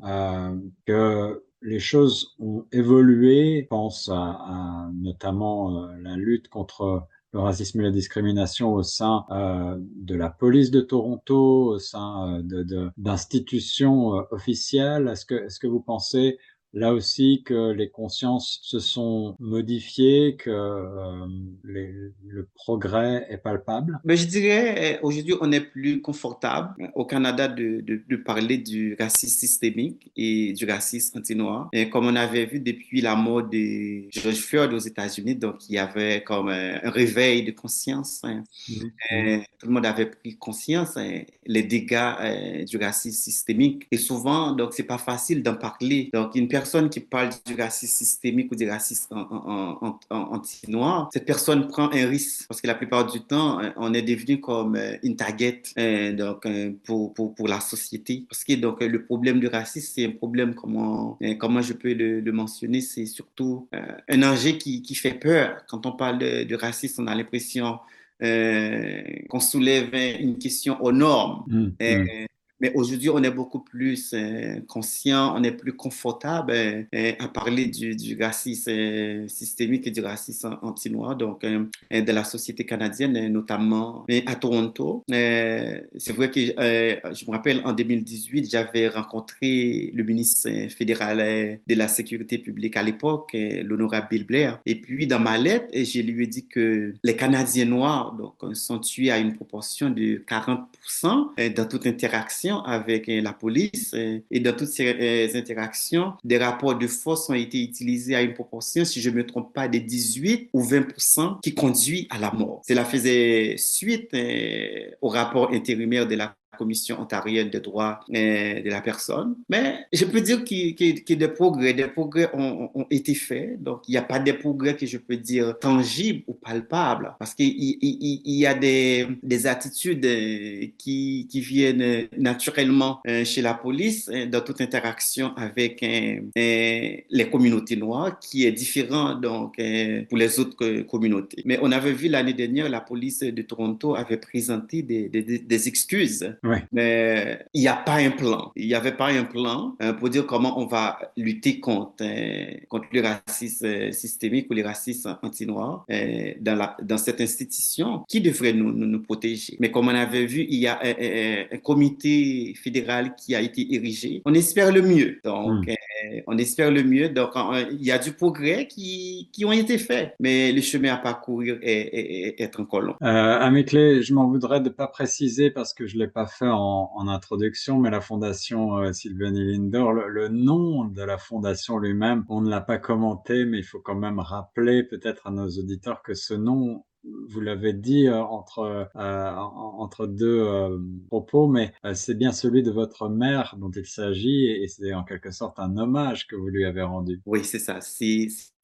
que les choses ont évolué, je pense à, à notamment la lutte contre le racisme et la discrimination au sein euh, de la police de Toronto, au sein euh, de- de- d'institutions euh, officielles. Est-ce que, est-ce que vous pensez là aussi que les consciences se sont modifiées, que euh, les- le progrès est palpable? Mais je dirais, euh, aujourd'hui, on est plus confortable au Canada de, de, de parler du racisme systémique et du racisme anti-noir. Et comme on avait vu depuis la mort de George Floyd aux États-Unis, donc il y avait comme euh, un réveil de conscience. hein. Euh, tout le monde avait pris conscience hein, les dégâts euh, du racisme systémique. Et souvent, donc, c'est pas facile d'en parler. Donc, une personne qui parle du racisme systémique ou du racisme anti-noir, cette personne prend un risque parce que la plupart du temps, euh, on est devenu comme euh, une target euh, donc, pour, pour, pour la société. Parce que donc, le problème du racisme, c'est un problème, comment, comment je peux le, le mentionner, c'est surtout euh, un enjeu qui, qui fait peur. Quand on parle de, de racisme, on a l'impression euh, qu'on soulève une question aux normes. Mm, Euh, mm. Mais aujourd'hui, on est beaucoup plus euh, conscient, on est plus confortable euh, euh, à parler du, racisme systémique et du racisme anti-noir, donc de la société canadienne, notamment à Toronto. C'est vrai que je me rappelle en 2018, j'avais rencontré le ministre fédéral de la sécurité publique à l'époque, l'honorable Bill Blair. Et puis, dans ma lettre, je lui ai dit que les Canadiens noirs sont tués à une proportion de 40% euh, dans toute interaction avec euh, la police euh, et dans toutes ces euh, interactions, des rapports de force ont été utilisés à une proportion, si je ne me trompe pas, de 18 ou 20% qui conduit à la mort. Cela faisait suite au rapport intérimaire de la Commission ontarienne des droits de la personne. Mais je peux dire qu'il y a des progrès. Des progrès ont, été faits. Donc, il n'y a pas des progrès que je peux dire tangibles ou palpables. Parce qu'il il, y a des, des attitudes qui, qui, viennent naturellement chez la police dans toute interaction avec les communautés noires qui est différent donc, pour les autres communautés. Mais on avait vu l'année dernière, la police de Toronto avait présenté des, des excuses. Mais il n'y a pas un plan. Il n'y avait pas un plan euh, pour dire comment on va lutter contre, euh, contre le racisme euh, systémique ou le racisme anti-noir dans, la, dans cette institution qui devrait nous, nous, protéger. Mais comme on avait vu, il y a un, comité fédéral qui a été érigé. On espère le mieux. Donc, hmm. on espère le mieux. Donc, il y a du progrès qui, qui ont été faits. Mais le chemin à parcourir est, est, encore long. à mes clés, je m'en voudrais de ne pas préciser parce que je ne l'ai pas fait en, en, introduction, mais la fondation euh, Sylvanie Linder, le, nom de la fondation lui-même, on ne l'a pas commenté, mais il faut quand même rappeler peut-être à nos auditeurs que ce nom vous l'avez dit euh, entre, euh, entre deux euh, propos, mais c'est bien celui de votre mère dont il s'agit et c'est en quelque sorte un hommage que vous lui avez rendu. Oui, c'est ça.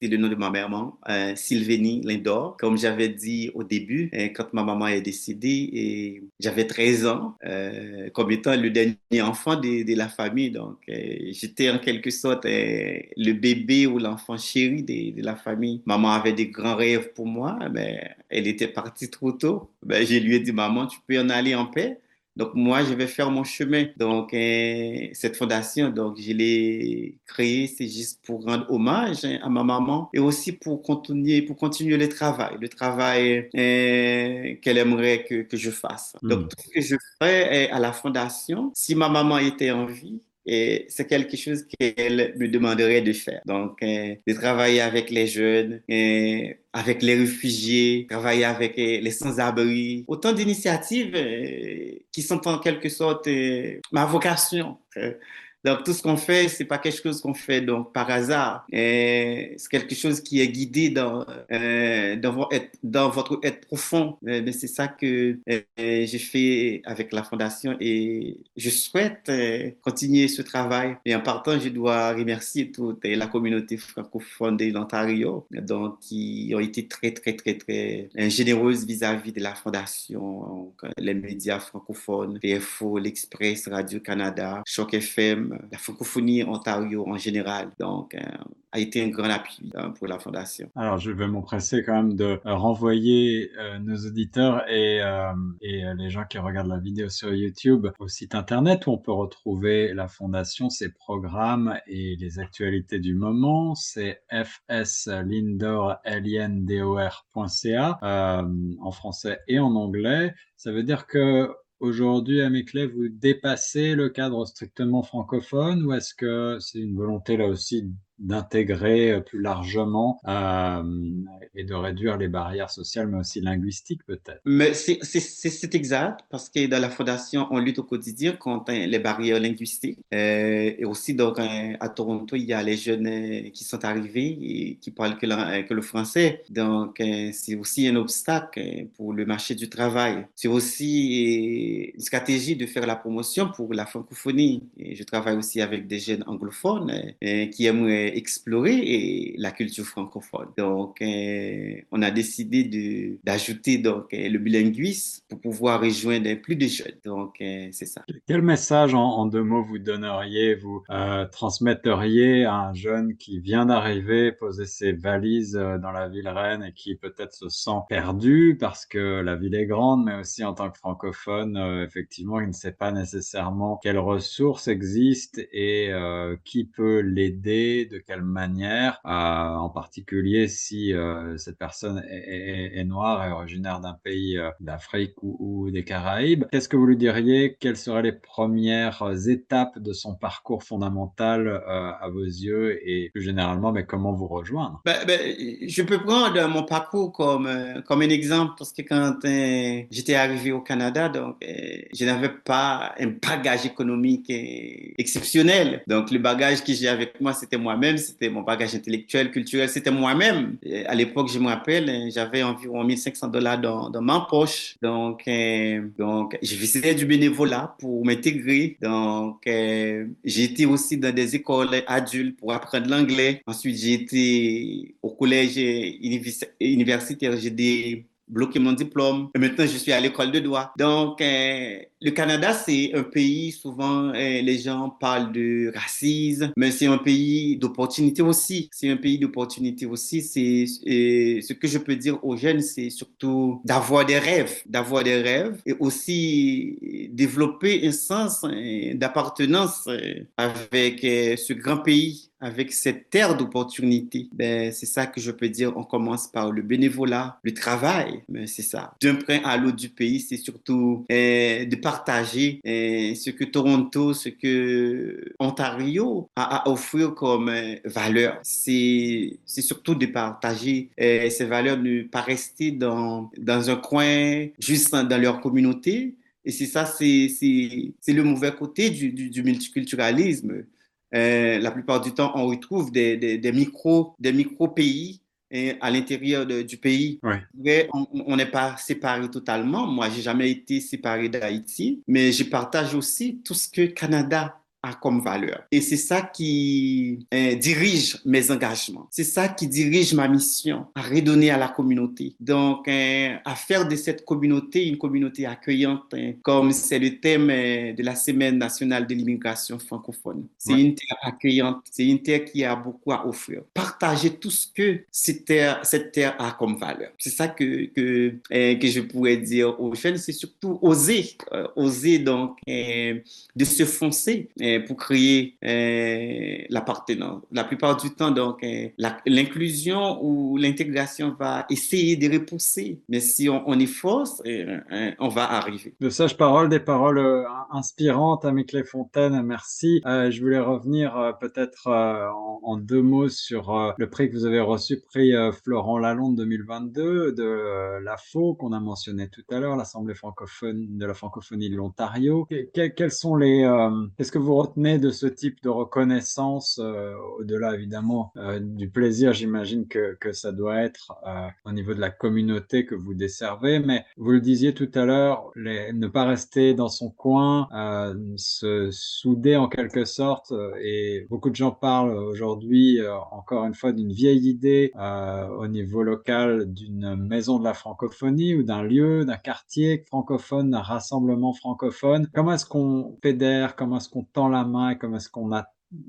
Le nom de ma maman, Sylvanie Lindor. Comme j'avais dit au début, quand ma maman est décédée, et j'avais 13 ans, comme étant le dernier enfant de, de la famille. Donc, j'étais en quelque sorte le bébé ou l'enfant chéri de, de, la famille. Maman avait des grands rêves pour moi, mais elle était partie trop tôt. Ben, je lui ai dit, maman, tu peux en aller en paix. Donc moi, je vais faire mon chemin. Donc euh, cette fondation, donc je l'ai créée, c'est juste pour rendre hommage hein, à ma maman et aussi pour continuer, pour continuer le travail, le travail euh, qu'elle aimerait que, que, je fasse. Donc hmm. tout ce que je ferai à la fondation, si ma maman était en vie, et c'est quelque chose qu'elle me demanderait de faire. Donc, euh, de travailler avec les jeunes, euh, avec les réfugiés, travailler avec euh, les sans-abri. Autant d'initiatives qui sont en quelque sorte ma vocation. Donc, tout ce qu'on fait, c'est pas quelque chose qu'on fait donc par hasard. C'est quelque chose qui est guidé dans, euh, dans, votre être profond. Mais c'est ça que euh, j'ai fait avec la Fondation et je souhaite euh, continuer ce travail. Et en partant, je dois remercier toute la communauté francophone de l'Ontario, donc qui ont été très, très, très, très généreuses vis-à-vis de la Fondation, les médias francophones, PFO, l'Express, Radio-Canada, Choc FM, la francophonie Ontario en général. Donc, euh, a été un grand appui hein, pour la Fondation. Alors, je vais m'empresser quand même de euh, renvoyer euh, nos auditeurs et, et les gens qui regardent la vidéo sur YouTube au site internet où on peut retrouver la Fondation, ses programmes et les actualités du moment. C'est fslindor.ca en français et en anglais. Ça veut dire que Aujourd'hui, à Méclé, vous dépassez le cadre strictement francophone ou est-ce que c'est une volonté là aussi d'intégrer euh, plus largement euh, et de réduire les barrières sociales, mais aussi linguistiques peut-être. Mais c'est exact, parce que dans la Fondation, on lutte au quotidien contre les barrières linguistiques. Euh, et aussi, donc, à Toronto, il y a les jeunes qui sont arrivés et qui parlent que le, français. Donc, c'est aussi un obstacle pour le marché du travail. C'est aussi une stratégie de faire la promotion pour la francophonie. Je travaille aussi avec des jeunes anglophones qui aimeraient explorer la culture francophone. Donc, euh, on a décidé d'ajouter donc euh, le bilinguisme pour pouvoir rejoindre plus de jeunes. Donc, euh, c'est ça. Quel message en, deux mots vous donneriez, vous transmetteriez à un jeune qui vient d'arriver, poser ses valises dans la ville reine et qui peut-être se sent perdu parce que la ville est grande, mais aussi en tant que francophone, effectivement, il ne sait pas nécessairement quelles ressources existent et qui peut l'aider, de quelle manière, euh, en particulier si euh, cette personne est, noire et originaire d'un pays euh, d'Afrique ou, des Caraïbes. Qu'est-ce que vous lui diriez? Quelles seraient les premières étapes de son parcours fondamental à vos yeux et plus généralement, mais comment vous rejoindre? Ben, ben, Je peux prendre mon parcours comme, comme un exemple parce que quand j'étais arrivé au Canada, donc, je n'avais pas un bagage économique exceptionnel. Donc le bagage que j'ai avec moi, c'était moi moi-même, c'était mon bagage intellectuel, culturel, c'était moi-même. À l'époque, je me rappelle, j'avais environ 1500 dollars dans, dans ma poche. Donc, euh, donc, je faisais du bénévolat pour m'intégrer. Donc, euh, j'ai aussi dans des écoles adultes pour apprendre l'anglais. Ensuite, j'ai été au collège universitaire. J'ai des bloqué mon diplôme. Et maintenant, je suis à l'école de droit. Donc, euh, le Canada, c'est un pays, souvent, euh, les gens parlent de racisme, mais c'est un pays d'opportunité aussi. C'est un pays d'opportunité aussi. C'est ce que je peux dire aux jeunes, c'est surtout d'avoir des rêves, d'avoir des rêves et aussi développer un sens euh, d'appartenance avec ce grand pays avec cette terre d'opportunité, ben, c'est ça que je peux dire. On commence par le bénévolat, le travail, mais c'est ça. D'un point à l'autre du pays, c'est surtout euh, de partager euh, ce que Toronto, ce que Ontario a à offrir comme euh, valeur. C'est surtout de partager ces valeurs, ne pas rester dans, dans un coin, juste dans leur communauté. Et c'est ça, c'est le mauvais côté du multiculturalisme. Euh, la plupart du temps, on retrouve des, des, des micro, des micro pays hein, à l'intérieur du pays. Ouais. On n'est pas séparé totalement. Moi, j'ai jamais été séparé d'Haïti, mais je partage aussi tout ce que Canada a comme valeur. Et c'est ça qui euh, dirige mes engagements. C'est ça qui dirige ma mission, à redonner à la communauté. Donc, euh, à faire de cette communauté une communauté accueillante, hein, comme c'est le thème euh, de la Semaine nationale de l'immigration francophone. C'est une terre accueillante, c'est une terre qui a beaucoup à offrir. Partager tout ce que cette terre, cette terre a comme valeur. C'est ça que, que, que je pourrais dire aux jeunes, c'est surtout oser, oser donc de se foncer pour créer euh, l'appartenance. La plupart du temps, donc, euh, l'inclusion ou l'intégration va essayer de repousser. Mais si on, on est force, euh, on va arriver. De sages paroles, des paroles inspirantes, Michelet Fontaine, merci. je voulais revenir peut-être en, deux mots sur le prix que vous avez reçu, prix Florent Lalonde 2022 de la FO qu'on a mentionné tout à l'heure, l'Assemblée francophone de la francophonie de l'Ontario. quels sont les, qu'est-ce que vous retenez de ce type de reconnaissance, euh, au-delà évidemment euh, du plaisir, j'imagine que, que, ça doit être euh, au niveau de la communauté que vous desservez, mais vous le disiez tout à l'heure, ne pas rester dans son coin, se souder en quelque sorte, et beaucoup de gens parlent aujourd'hui, encore une fois, d'une vieille idée au niveau local d'une maison de la francophonie ou d'un lieu, d'un quartier francophone, d'un rassemblement francophone. Comment est-ce qu'on fédère, comment est-ce qu'on tend la main et comment est-ce qu'on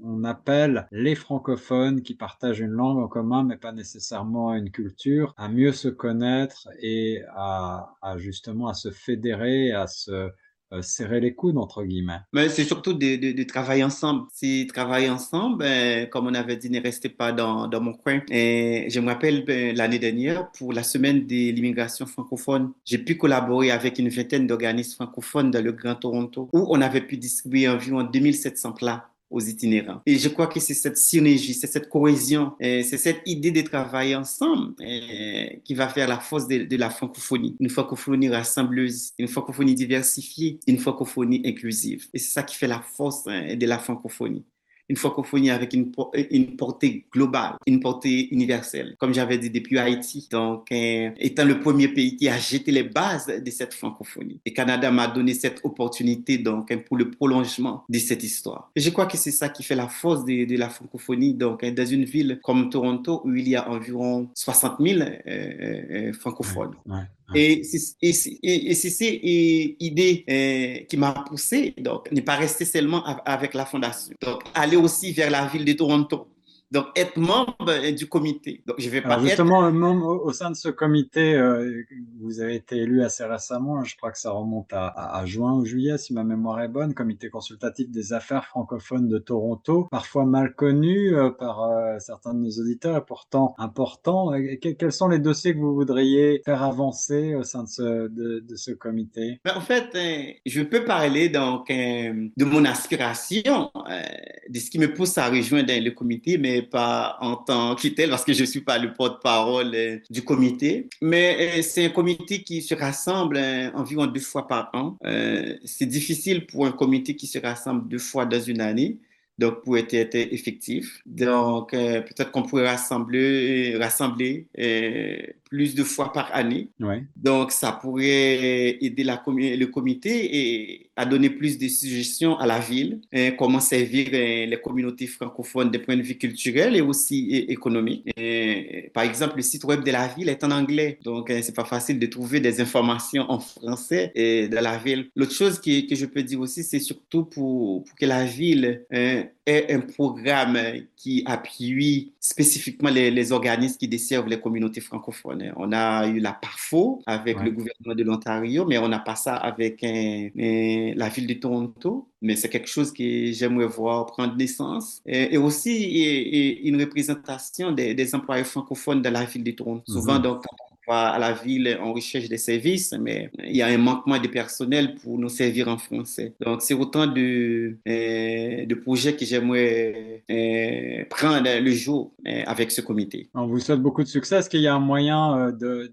on appelle les francophones qui partagent une langue en commun mais pas nécessairement une culture à mieux se connaître et à, justement à se fédérer, à se serrer les coudes, entre guillemets. Mais c'est surtout de, travailler ensemble. Si travailler ensemble, ben, comme on avait dit, ne restez pas dans, dans mon coin. Et je me rappelle ben, l'année dernière, pour la semaine de l'immigration francophone, j'ai pu collaborer avec une vingtaine d'organismes francophones dans le Grand Toronto, où on avait pu distribuer environ 2700 plats Et je crois que c'est cette synergie, c'est cette cohésion, c'est cette idée de travailler ensemble qui va faire la force de, de, la francophonie. Une francophonie rassembleuse, une francophonie diversifiée, une francophonie inclusive. Et c'est ça qui fait la force hein, de la francophonie une francophonie avec une, une portée globale, une portée universelle, comme j'avais dit depuis Haïti. Donc, euh, étant le premier pays qui a jeté les bases de cette francophonie. Et Canada m'a donné cette opportunité donc hein, pour le prolongement de cette histoire. Et je crois que c'est ça qui fait la force de, la francophonie. Donc, hein, dans une ville comme Toronto où il y a environ 60 000 euh, euh, francophones. Et c'est cette idée euh, qui m'a poussé, donc, ne pas rester seulement avec la fondation. Donc, aller aussi vers la ville de Toronto. Donc, être membre euh, du comité. Donc, je vais pas justement, membre au sein de ce comité, euh, vous avez été élu assez récemment, je crois que ça remonte à, à, juin ou juillet, si ma mémoire est bonne, comité consultatif des affaires francophones de Toronto, parfois mal connu euh, par euh, certains de nos auditeurs et pourtant important. quels sont les dossiers que vous voudriez faire avancer au sein de ce, de, de ce comité? Ben, En fait, je peux parler donc de mon aspiration, de ce qui me pousse à rejoindre le comité, mais pas en tant que tel parce que je suis pas le porte-parole euh, du comité. Mais euh, c'est un comité qui se rassemble euh, environ deux fois par an. c'est difficile pour un comité qui se rassemble deux fois dans une année. donc pour être, être effectif. Donc peut-être qu'on pourrait rassembler, rassembler plus de fois par année. Ouais. Donc, ça pourrait aider la le comité et à donner plus de suggestions à la ville, hein, comment servir hein, les communautés francophones d'un point de vue culturel et aussi économique. par exemple, le site web de la ville est en anglais, donc hein, c'est pas facile de trouver des informations en français et dans la ville. L'autre chose que, que, je peux dire aussi, c'est surtout pour, pour, que la ville ait un programme qui appuie spécifiquement les, les organismes qui desservent les communautés francophones. On a eu la PARFO avec le gouvernement de l'Ontario, mais on n'a pas ça avec la ville de Toronto. Mais c'est quelque chose que j'aimerais voir prendre naissance. Et, aussi une représentation des, employés francophones de la ville de Toronto. Mhm. Souvent, donc, on va à la ville, on recherche des services, mais il y a un manquement de personnel pour nous servir en français. Donc, c'est autant de, euh, de projets que j'aimerais euh, prendre le jour euh, avec ce comité. On vous souhaite beaucoup de succès. Est-ce qu'il y a un moyen de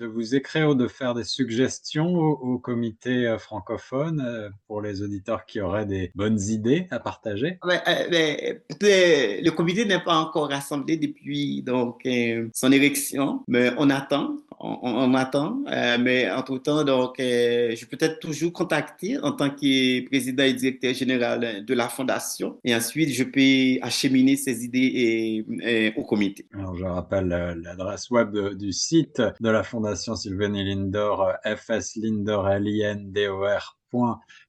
de vous écrire ou de faire des suggestions au, comité euh, francophone euh, pour les auditeurs qui auraient des bonnes idées à partager? Euh, Le comité n'est pas encore rassemblé depuis donc, son érection, mais on attend on, attend. Mais entre-temps, donc, je peux être toujours contacter en tant que président et directeur général de la fondation. Et ensuite, je peux acheminer ces idées au comité. Alors, je rappelle l'adresse web du site de la fondation Sylvain Lindor, fslindor, l i n d o r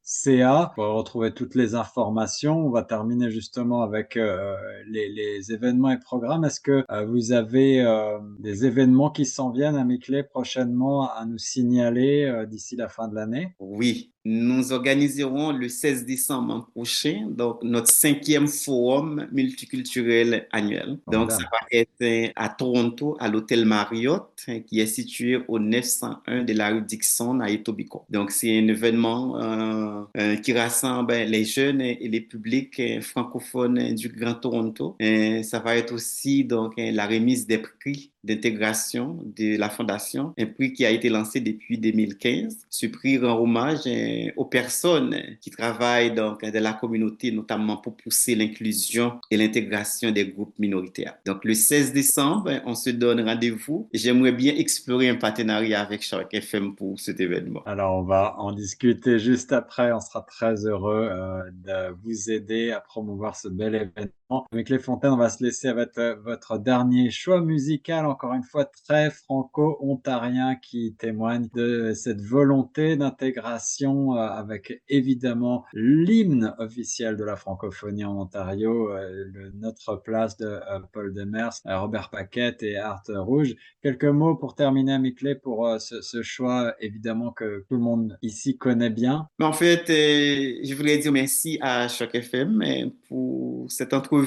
CA pour retrouver toutes les informations. On va terminer justement avec euh, les, événements et programmes. Est-ce que euh, vous avez euh, des événements qui s'en viennent à Miclé prochainement à nous signaler d'ici la fin de l'année? Oui, nous organiserons le 16 décembre prochain donc notre cinquième forum multiculturel annuel. donc, ça va être à Toronto, à l'hôtel Marriott, qui est situé au 901 de la rue Dixon à Etobicoke. Donc, c'est un événement euh, qui rassemble les jeunes et les publics euh, francophones du Grand Toronto. Et ça va être aussi donc la remise des prix d'intégration de la Fondation, un prix qui a été lancé depuis 2015. Ce prix rend hommage euh, aux personnes qui travaillent donc dans la communauté, notamment pour pousser l'inclusion et l'intégration des groupes minoritaires. Donc le 16 décembre, on se donne rendez-vous. J'aimerais bien explorer un partenariat avec Shark FM pour cet événement. Alors on va en discuter juste après. On sera très heureux euh, de vous aider à promouvoir ce bel événement avec les Fontaines, on va se laisser avec euh, votre dernier choix musical, encore une fois très franco-ontarien, qui témoigne de cette volonté d'intégration euh, avec évidemment l'hymne officiel de la francophonie en Ontario, euh, Notre place de Paul Demers, Robert Paquette et Art Rouge. Quelques mots pour terminer, Mickey, pour ce, choix évidemment que tout le monde ici connaît bien. En fait, je voulais dire merci à Choc FM pour cette entrevue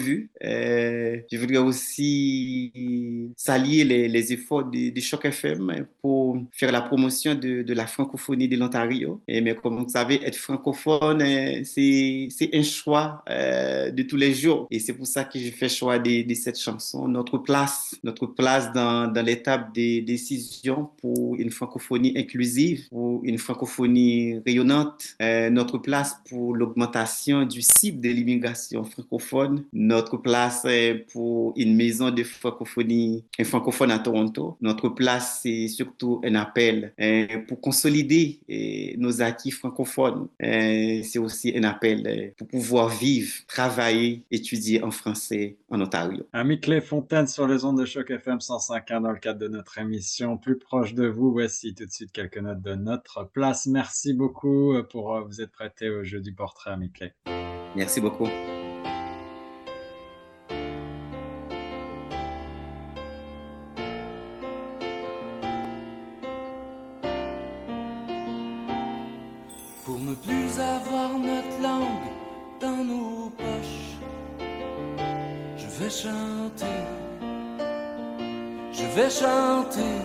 Euh, je voudrais aussi saluer les, efforts de, Choc FM pour faire la promotion de, la francophonie de l'Ontario. Mais comme vous savez, être francophone, euh, c'est un choix euh, de tous les jours. Et c'est pour ça que je fais choix de, cette chanson. Notre place, notre place dans, dans l'étape des décisions pour une francophonie inclusive, pour une francophonie rayonnante, notre place pour l'augmentation du cible de l'immigration francophone, notre place pour une maison de francophonie, un francophone à Toronto. Notre place, c'est surtout un appel euh, pour consolider euh, nos acquis francophones. Euh, c'est aussi un appel pour pouvoir vivre, travailler, étudier en français en Ontario. Ami Clé Fontaine sur les ondes de choc FM 105.1 dans le cadre de notre émission Plus proche de vous. Voici tout de suite quelques notes de notre place. Merci beaucoup pour vous être prêté au jeu du portrait, Ami Clé. Merci beaucoup. Chanter.